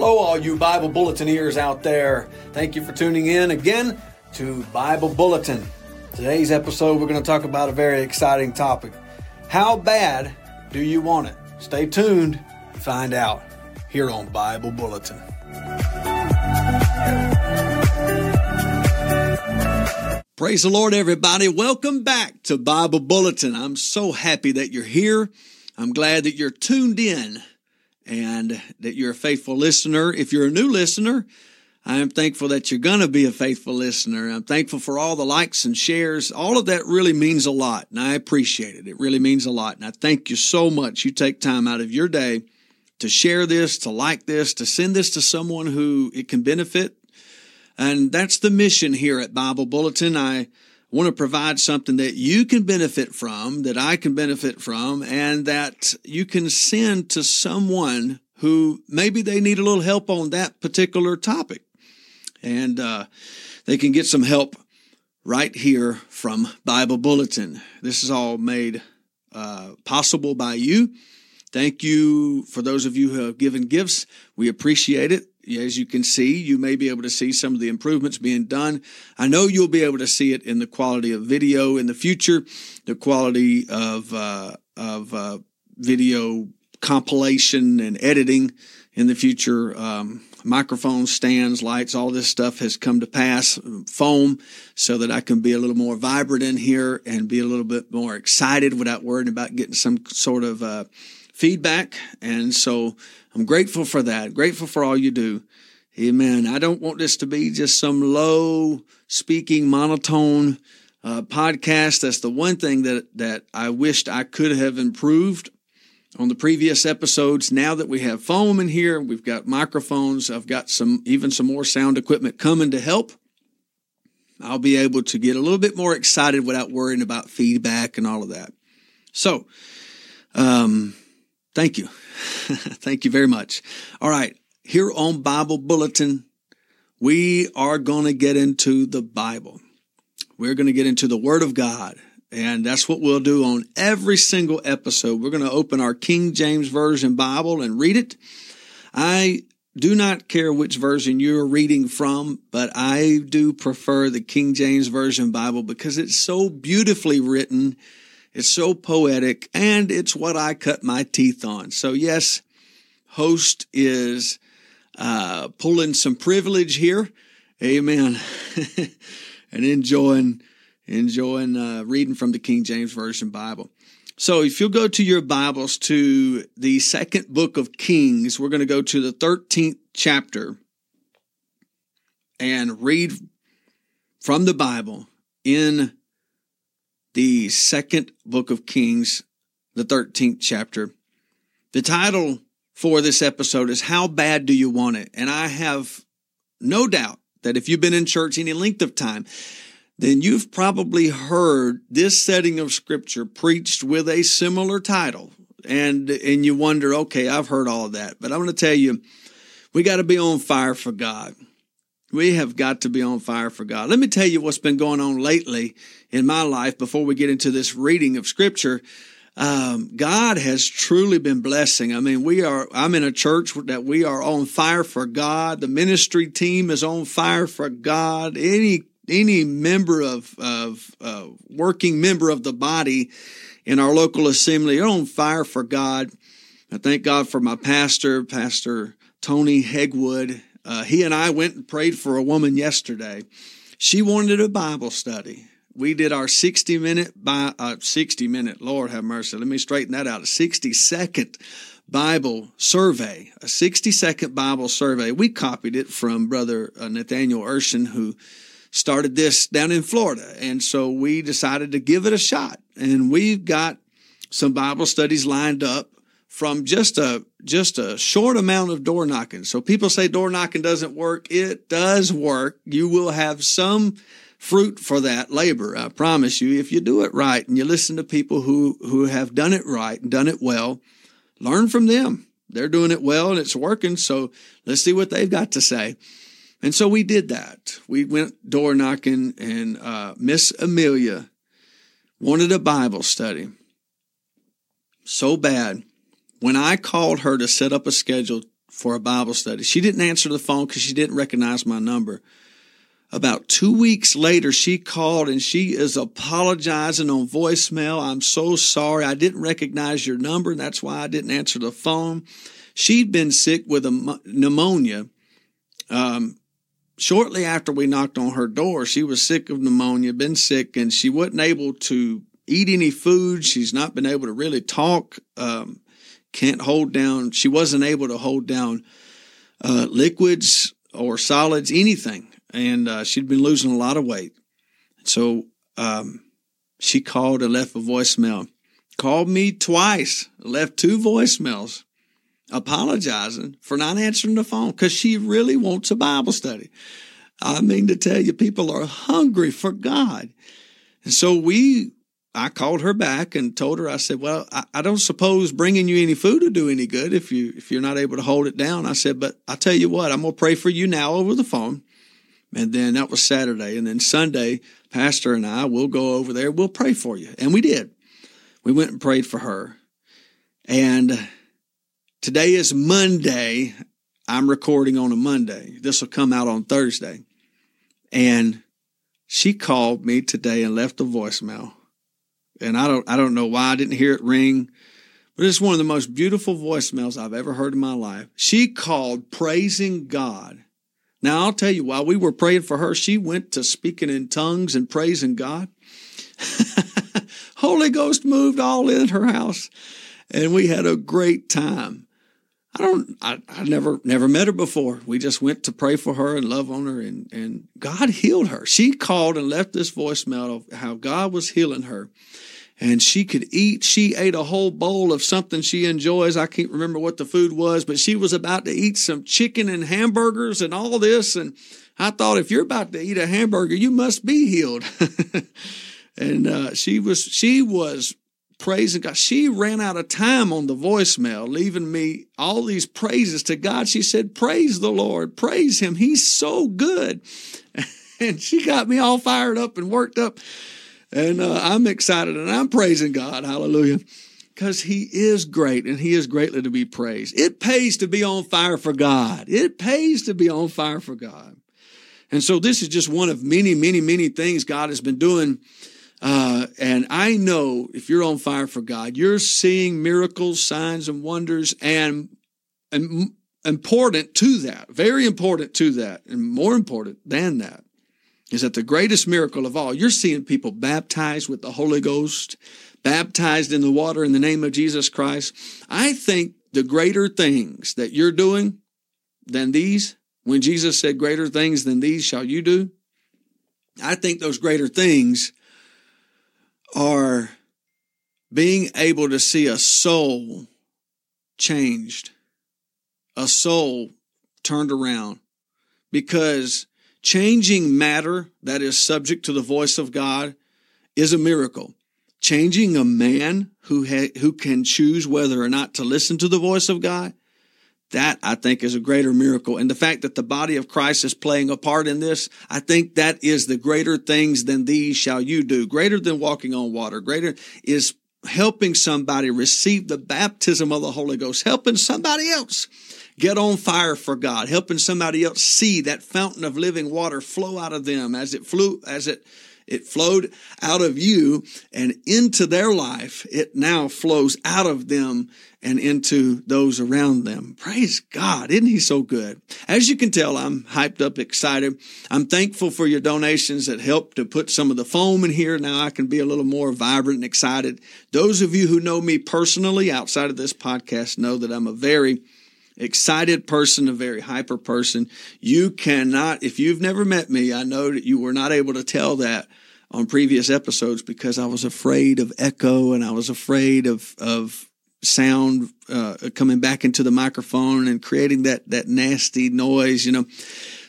Hello, all you Bible Bulleteneers out there. Thank you for tuning in again to Bible Bulletin. Today's episode, we're going to talk about a very exciting topic. How bad do you want it? Stay tuned to find out here on Bible Bulletin. Praise the Lord, everybody. Welcome back to Bible Bulletin. I'm so happy that you're here. I'm glad that you're tuned in and that you're a faithful listener. If you're a new listener, I am thankful that you're going to be a faithful listener. I'm thankful for all the likes and shares. All of that really means a lot, and I appreciate it. It really means a lot. And I thank you so much. You take time out of your day to share this, to like this, to send this to someone who it can benefit. And that's the mission here at Bible Bulletin. I want to provide something that you can benefit from, that I can benefit from, and that you can send to someone who maybe they need a little help on that particular topic. And uh, they can get some help right here from Bible Bulletin. This is all made uh, possible by you. Thank you for those of you who have given gifts. We appreciate it as you can see, you may be able to see some of the improvements being done. I know you'll be able to see it in the quality of video in the future, the quality of uh, of uh, video compilation and editing in the future. Um, microphones, stands, lights, all this stuff has come to pass. Foam, so that I can be a little more vibrant in here and be a little bit more excited without worrying about getting some sort of uh, feedback. And so I'm grateful for that. Grateful for all you do. Amen. I don't want this to be just some low speaking monotone uh, podcast. That's the one thing that that I wished I could have improved on the previous episodes. Now that we have foam in here, we've got microphones. I've got some even some more sound equipment coming to help. I'll be able to get a little bit more excited without worrying about feedback and all of that. So, um, thank you. Thank you very much. All right. Here on Bible Bulletin, we are going to get into the Bible. We're going to get into the Word of God. And that's what we'll do on every single episode. We're going to open our King James Version Bible and read it. I do not care which version you're reading from, but I do prefer the King James Version Bible because it's so beautifully written it's so poetic and it's what I cut my teeth on. So yes, host is uh, pulling some privilege here. Amen. and enjoying enjoying uh, reading from the King James Version Bible. So if you'll go to your Bibles to the second book of Kings, we're going to go to the 13th chapter and read from the Bible in the second book of Kings, the 13th chapter. The title for this episode is How Bad Do You Want It? And I have no doubt that if you've been in church any length of time, then you've probably heard this setting of scripture preached with a similar title. And, and you wonder, okay, I've heard all of that, but I'm going to tell you, we got to be on fire for God. We have got to be on fire for God. Let me tell you what's been going on lately in my life before we get into this reading of scripture. Um, God has truly been blessing. I mean, we are, I'm in a church that we are on fire for God. The ministry team is on fire for God. Any, any member of, of, uh, working member of the body in our local assembly are on fire for God. I thank God for my pastor, Pastor Tony Hegwood. Uh, he and I went and prayed for a woman yesterday. She wanted a Bible study. We did our 60 minute by uh, 60 minute, Lord have mercy. Let me straighten that out. A 60 second Bible survey, a 60 second Bible survey. We copied it from Brother uh, Nathaniel Urshan, who started this down in Florida. And so we decided to give it a shot. And we've got some Bible studies lined up from just a just a short amount of door knocking. So people say door knocking doesn't work. It does work. You will have some fruit for that labor. I promise you, if you do it right and you listen to people who who have done it right and done it well, learn from them. They're doing it well and it's working. So let's see what they've got to say. And so we did that. We went door knocking, and uh, Miss Amelia wanted a Bible study so bad when I called her to set up a schedule for a Bible study. She didn't answer the phone because she didn't recognize my number. About two weeks later, she called and she is apologizing on voicemail. I'm so sorry. I didn't recognize your number. And that's why I didn't answer the phone. She'd been sick with a pneumonia. Um, shortly after we knocked on her door, she was sick of pneumonia, been sick, and she wasn't able to eat any food. She's not been able to really talk. Um, can't hold down. She wasn't able to hold down uh, liquids or solids, anything and uh, she'd been losing a lot of weight. So um, she called and left a voicemail. Called me twice, left two voicemails apologizing for not answering the phone because she really wants a Bible study. I mean to tell you, people are hungry for God. And so we, I called her back and told her, I said, well, I, I, don't suppose bringing you any food will do any good if you, if you're not able to hold it down. I said, but I tell you what, I'm going to pray for you now over the phone. And then that was Saturday. And then Sunday, Pastor and I will go over there. We'll pray for you. And we did. We went and prayed for her. And today is Monday. I'm recording on a Monday. This will come out on Thursday. And she called me today and left a voicemail. And I don't I don't know why I didn't hear it ring, but it's one of the most beautiful voicemails I've ever heard in my life. She called praising God now, I'll tell you, while we were praying for her, she went to speaking in tongues and praising God. Holy Ghost moved all in her house, and we had a great time. I don't, I, I never, never met her before. We just went to pray for her and love on her, and, and God healed her. She called and left this voicemail of how God was healing her and she could eat. She ate a whole bowl of something she enjoys. I can't remember what the food was, but she was about to eat some chicken and hamburgers and all this. And I thought, if you're about to eat a hamburger, you must be healed. and uh, she was she was praising God. She ran out of time on the voicemail, leaving me all these praises to God. She said, "Praise the Lord, praise Him. He's so good." and she got me all fired up and worked up. And uh, I'm excited and I'm praising God. Hallelujah. Because he is great and he is greatly to be praised. It pays to be on fire for God. It pays to be on fire for God. And so this is just one of many, many, many things God has been doing. Uh, and I know if you're on fire for God, you're seeing miracles, signs, and wonders, and, and important to that, very important to that, and more important than that is that the greatest miracle of all, you're seeing people baptized with the Holy Ghost, baptized in the water in the name of Jesus Christ. I think the greater things that you're doing than these, when Jesus said, Greater things than these shall you do, I think those greater things are being able to see a soul changed, a soul turned around. Because Changing matter that is subject to the voice of God is a miracle. Changing a man who ha- who can choose whether or not to listen to the voice of God, that I think is a greater miracle. And the fact that the body of Christ is playing a part in this, I think that is the greater things than these shall you do. Greater than walking on water. Greater is helping somebody receive the baptism of the Holy Ghost, helping somebody else get on fire for God, helping somebody else see that fountain of living water flow out of them as it flew, as it it flowed out of you and into their life. It now flows out of them and into those around them. Praise God. Isn't he so good? As you can tell, I'm hyped up, excited. I'm thankful for your donations that helped to put some of the foam in here. Now I can be a little more vibrant and excited. Those of you who know me personally outside of this podcast know that I'm a very excited person, a very hyper person. You cannot, if you've never met me, I know that you were not able to tell that on previous episodes because I was afraid of echo and I was afraid of, of sound uh, coming back into the microphone and creating that, that nasty noise, you know.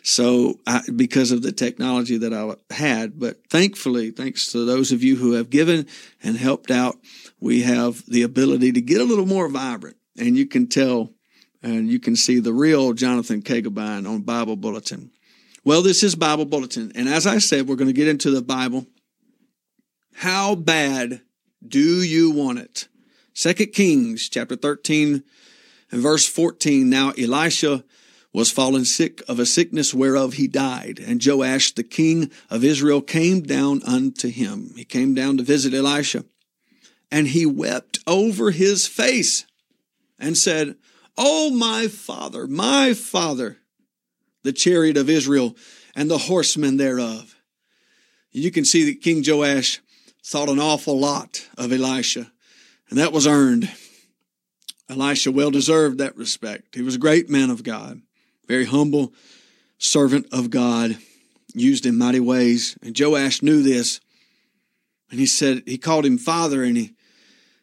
So, I, because of the technology that I had, but thankfully, thanks to those of you who have given and helped out, we have the ability to get a little more vibrant. And you can tell and you can see the real Jonathan Kagabine on Bible Bulletin. Well, this is Bible Bulletin, and as I said, we're going to get into the Bible. How bad do you want it? Second Kings chapter 13 and verse 14, now Elisha was fallen sick of a sickness whereof he died. And Joash, the king of Israel, came down unto him. He came down to visit Elisha. And he wept over his face and said, Oh, my father, my father, the chariot of Israel and the horsemen thereof. You can see that King Joash thought an awful lot of Elisha, and that was earned. Elisha well deserved that respect. He was a great man of God very humble servant of God, used in mighty ways. And Joash knew this. And he said, he called him father, and he,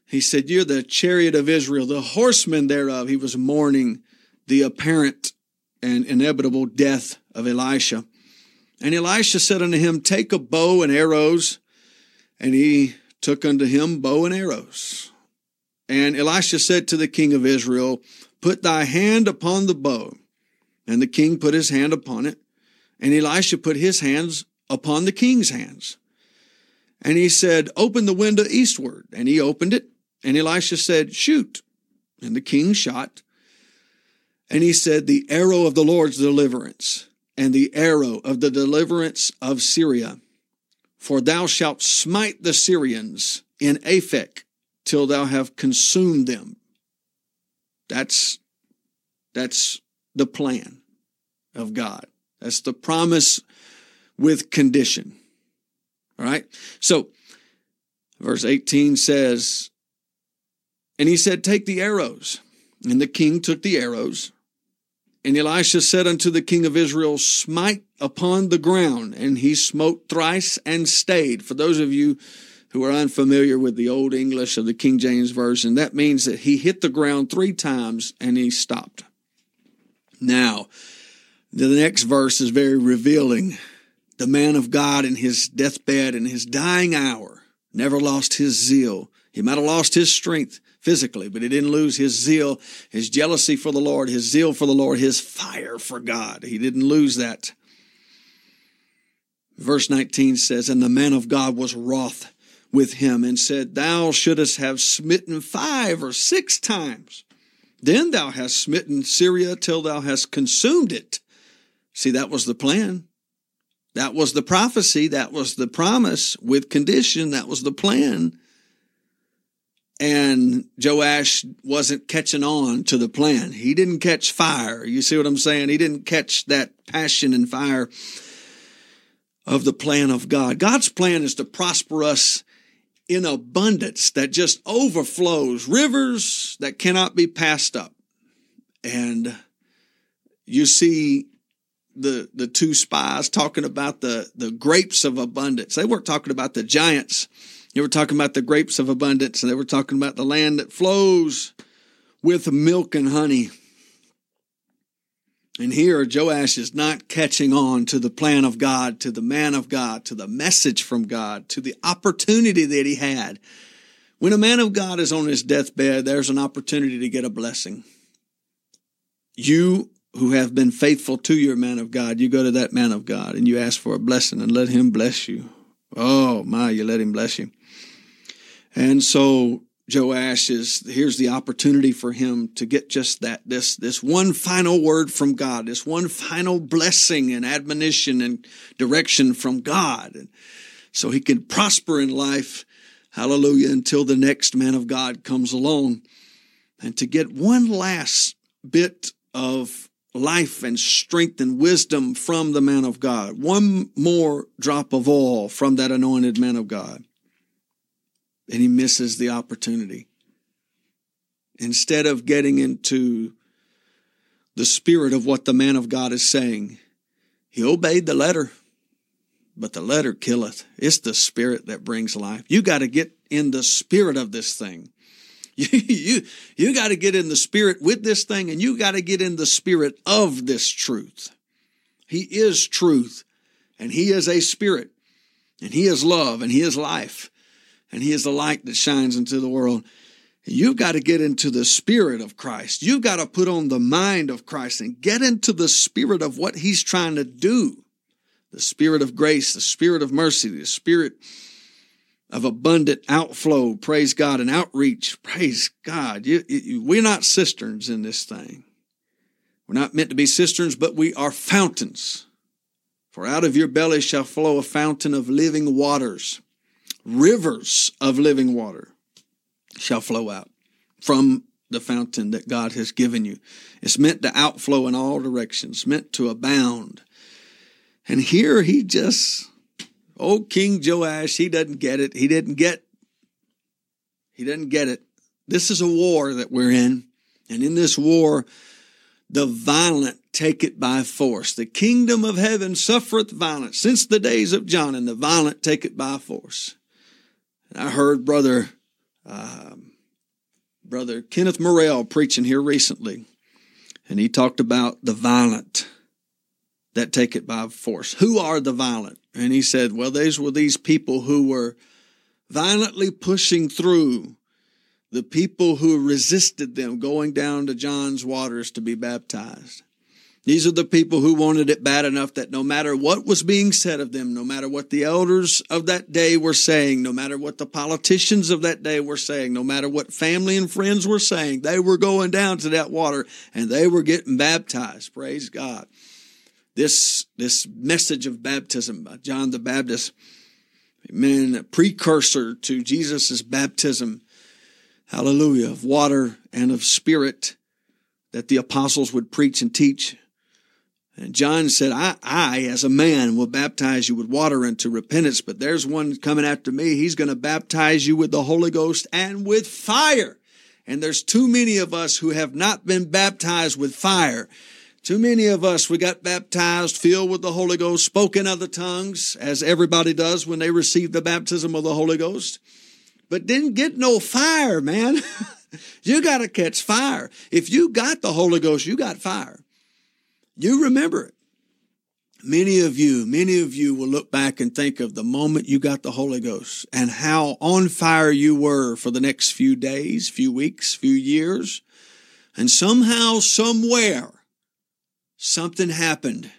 he said, You're the chariot of Israel, the horsemen thereof. He was mourning the apparent and inevitable death of Elisha. And Elisha said unto him, Take a bow and arrows. And he took unto him bow and arrows. And Elisha said to the king of Israel, Put thy hand upon the bow. And the king put his hand upon it, and Elisha put his hands upon the king's hands. And he said, Open the window eastward. And he opened it, and Elisha said, Shoot. And the king shot. And he said, The arrow of the Lord's deliverance, and the arrow of the deliverance of Syria. For thou shalt smite the Syrians in Aphek till thou have consumed them. That's, that's the plan of God. That's the promise with condition. All right. So, verse 18 says, And he said, Take the arrows. And the king took the arrows. And Elisha said unto the king of Israel, Smite upon the ground. And he smote thrice and stayed. For those of you who are unfamiliar with the Old English of the King James Version, that means that he hit the ground three times and he stopped. Now, the next verse is very revealing. The man of God in his deathbed in his dying hour never lost his zeal. He might have lost his strength physically, but he didn't lose his zeal, his jealousy for the Lord, his zeal for the Lord, his fire for God. He didn't lose that. Verse 19 says, And the man of God was wroth with him and said, Thou shouldst have smitten five or six times. Then thou hast smitten Syria till thou hast consumed it. See, that was the plan. That was the prophecy. That was the promise with condition. That was the plan. And Joash wasn't catching on to the plan. He didn't catch fire. You see what I'm saying? He didn't catch that passion and fire of the plan of God. God's plan is to prosper us in abundance that just overflows, rivers that cannot be passed up. And you see the the two spies talking about the the grapes of abundance. They weren't talking about the giants. They were talking about the grapes of abundance, and they were talking about the land that flows with milk and honey. And here, Joash is not catching on to the plan of God, to the man of God, to the message from God, to the opportunity that he had. When a man of God is on his deathbed, there's an opportunity to get a blessing. You who have been faithful to your man of God, you go to that man of God and you ask for a blessing and let him bless you. Oh my, you let him bless you. And so Joash is here's the opportunity for him to get just that this this one final word from God, this one final blessing and admonition and direction from God. And so he can prosper in life, hallelujah, until the next man of God comes along. And to get one last bit of life and strength and wisdom from the man of God, one more drop of oil from that anointed man of God and he misses the opportunity. Instead of getting into the spirit of what the man of God is saying, he obeyed the letter, but the letter killeth. It's the spirit that brings life. You got to get in the spirit of this thing. You, you, you got to get in the spirit with this thing, and you got to get in the spirit of this truth. He is truth, and He is a spirit, and He is love, and He is life and he is the light that shines into the world. You've got to get into the spirit of Christ. You've got to put on the mind of Christ and get into the spirit of what he's trying to do. The spirit of grace, the spirit of mercy, the spirit of abundant outflow. Praise God and outreach. Praise God. You, you, we're not cisterns in this thing. We're not meant to be cisterns, but we are fountains. For out of your belly shall flow a fountain of living waters. Rivers of living water shall flow out from the fountain that God has given you. It's meant to outflow in all directions, meant to abound. And here he just, old King Joash, he doesn't get it. He didn't get, he doesn't get it. This is a war that we're in. And in this war, the violent take it by force. The kingdom of heaven suffereth violence since the days of John, and the violent take it by force. I heard brother um, brother Kenneth Morrell preaching here recently, and he talked about the violent that take it by force. Who are the violent? And he said, well, these were these people who were violently pushing through the people who resisted them going down to John's waters to be baptized. These are the people who wanted it bad enough that no matter what was being said of them, no matter what the elders of that day were saying, no matter what the politicians of that day were saying, no matter what family and friends were saying, they were going down to that water and they were getting baptized. Praise God. This, this message of baptism by John the Baptist, amen, a precursor to Jesus' baptism, hallelujah, of water and of spirit that the apostles would preach and teach and John said, I, I, as a man, will baptize you with water unto repentance, but there's one coming after me. He's going to baptize you with the Holy Ghost and with fire. And there's too many of us who have not been baptized with fire. Too many of us, we got baptized, filled with the Holy Ghost, spoken other tongues, as everybody does when they receive the baptism of the Holy Ghost, but didn't get no fire, man. you got to catch fire. If you got the Holy Ghost, you got fire. You remember it. Many of you, many of you will look back and think of the moment you got the Holy Ghost and how on fire you were for the next few days, few weeks, few years. And somehow, somewhere, something happened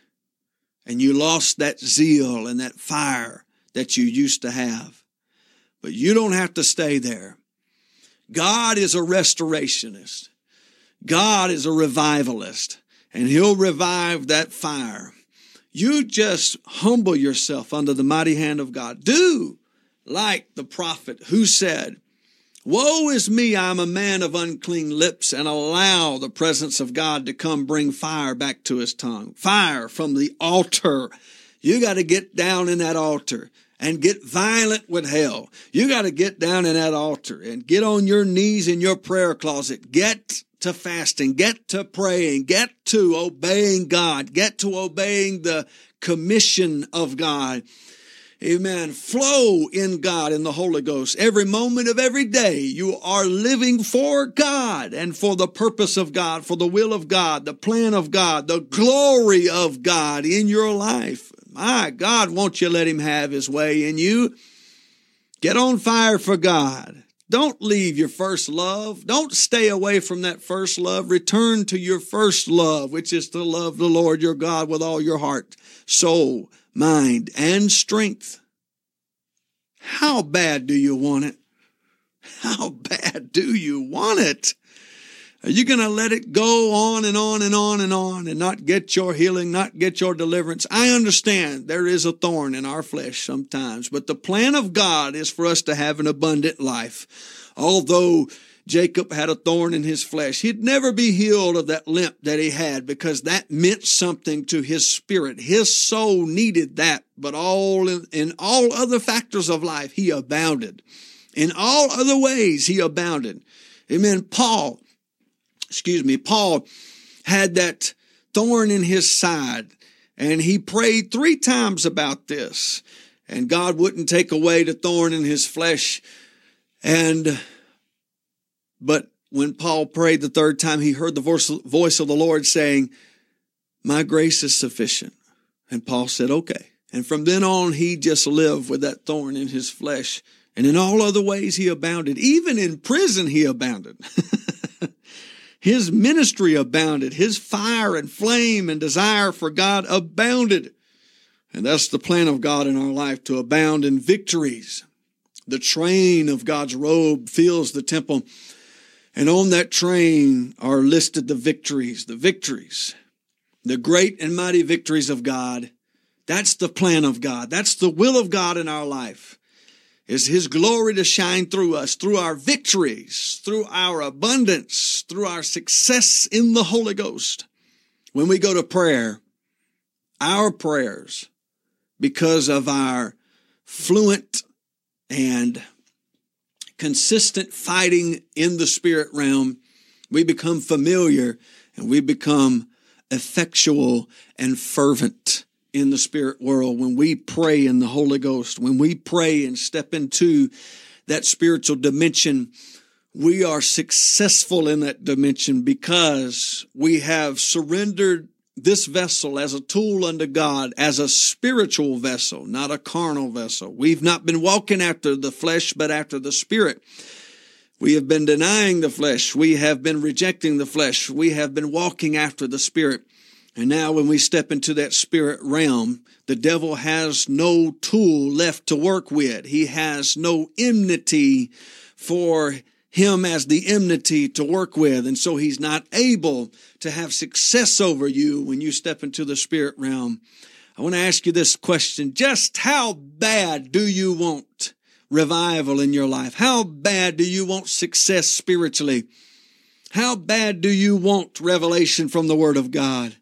and you lost that zeal and that fire that you used to have. But you don't have to stay there. God is a restorationist. God is a revivalist and he'll revive that fire. You just humble yourself under the mighty hand of God. Do like the prophet who said, Woe is me, I'm a man of unclean lips, and allow the presence of God to come bring fire back to his tongue. Fire from the altar. You got to get down in that altar and get violent with hell. You got to get down in that altar and get on your knees in your prayer closet. Get to fasting, get to praying, get to obeying God, get to obeying the commission of God. Amen. Flow in God in the Holy Ghost. Every moment of every day, you are living for God and for the purpose of God, for the will of God, the plan of God, the glory of God in your life. My God, won't you let Him have His way in you? Get on fire for God. Don't leave your first love. Don't stay away from that first love. Return to your first love, which is to love the Lord your God with all your heart, soul, mind, and strength. How bad do you want it? How bad do you want it? Are you going to let it go on and on and on and on and not get your healing, not get your deliverance? I understand there is a thorn in our flesh sometimes, but the plan of God is for us to have an abundant life. Although Jacob had a thorn in his flesh, he'd never be healed of that limp that he had because that meant something to his spirit. His soul needed that, but all in, in all other factors of life, he abounded. In all other ways, he abounded. Amen. Paul, excuse me, Paul had that thorn in his side and he prayed three times about this and God wouldn't take away the thorn in his flesh. And, but when Paul prayed the third time, he heard the voice, of the Lord saying, my grace is sufficient. And Paul said, okay. And from then on, he just lived with that thorn in his flesh. And in all other ways, he abounded. Even in prison, he abounded. His ministry abounded. His fire and flame and desire for God abounded. And that's the plan of God in our life to abound in victories. The train of God's robe fills the temple. And on that train are listed the victories, the victories, the great and mighty victories of God. That's the plan of God. That's the will of God in our life. Is his glory to shine through us, through our victories, through our abundance, through our success in the Holy Ghost. When we go to prayer, our prayers, because of our fluent and consistent fighting in the spirit realm, we become familiar and we become effectual and fervent in the spirit world. When we pray in the Holy Ghost, when we pray and step into that spiritual dimension, we are successful in that dimension because we have surrendered this vessel as a tool unto God, as a spiritual vessel, not a carnal vessel. We've not been walking after the flesh, but after the spirit. We have been denying the flesh. We have been rejecting the flesh. We have been walking after the spirit. And now when we step into that spirit realm, the devil has no tool left to work with. He has no enmity for him as the enmity to work with. And so he's not able to have success over you when you step into the spirit realm. I want to ask you this question. Just how bad do you want revival in your life? How bad do you want success spiritually? How bad do you want revelation from the word of God?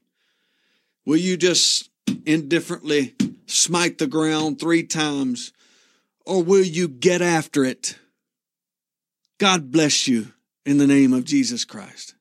Will you just indifferently smite the ground three times or will you get after it? God bless you in the name of Jesus Christ.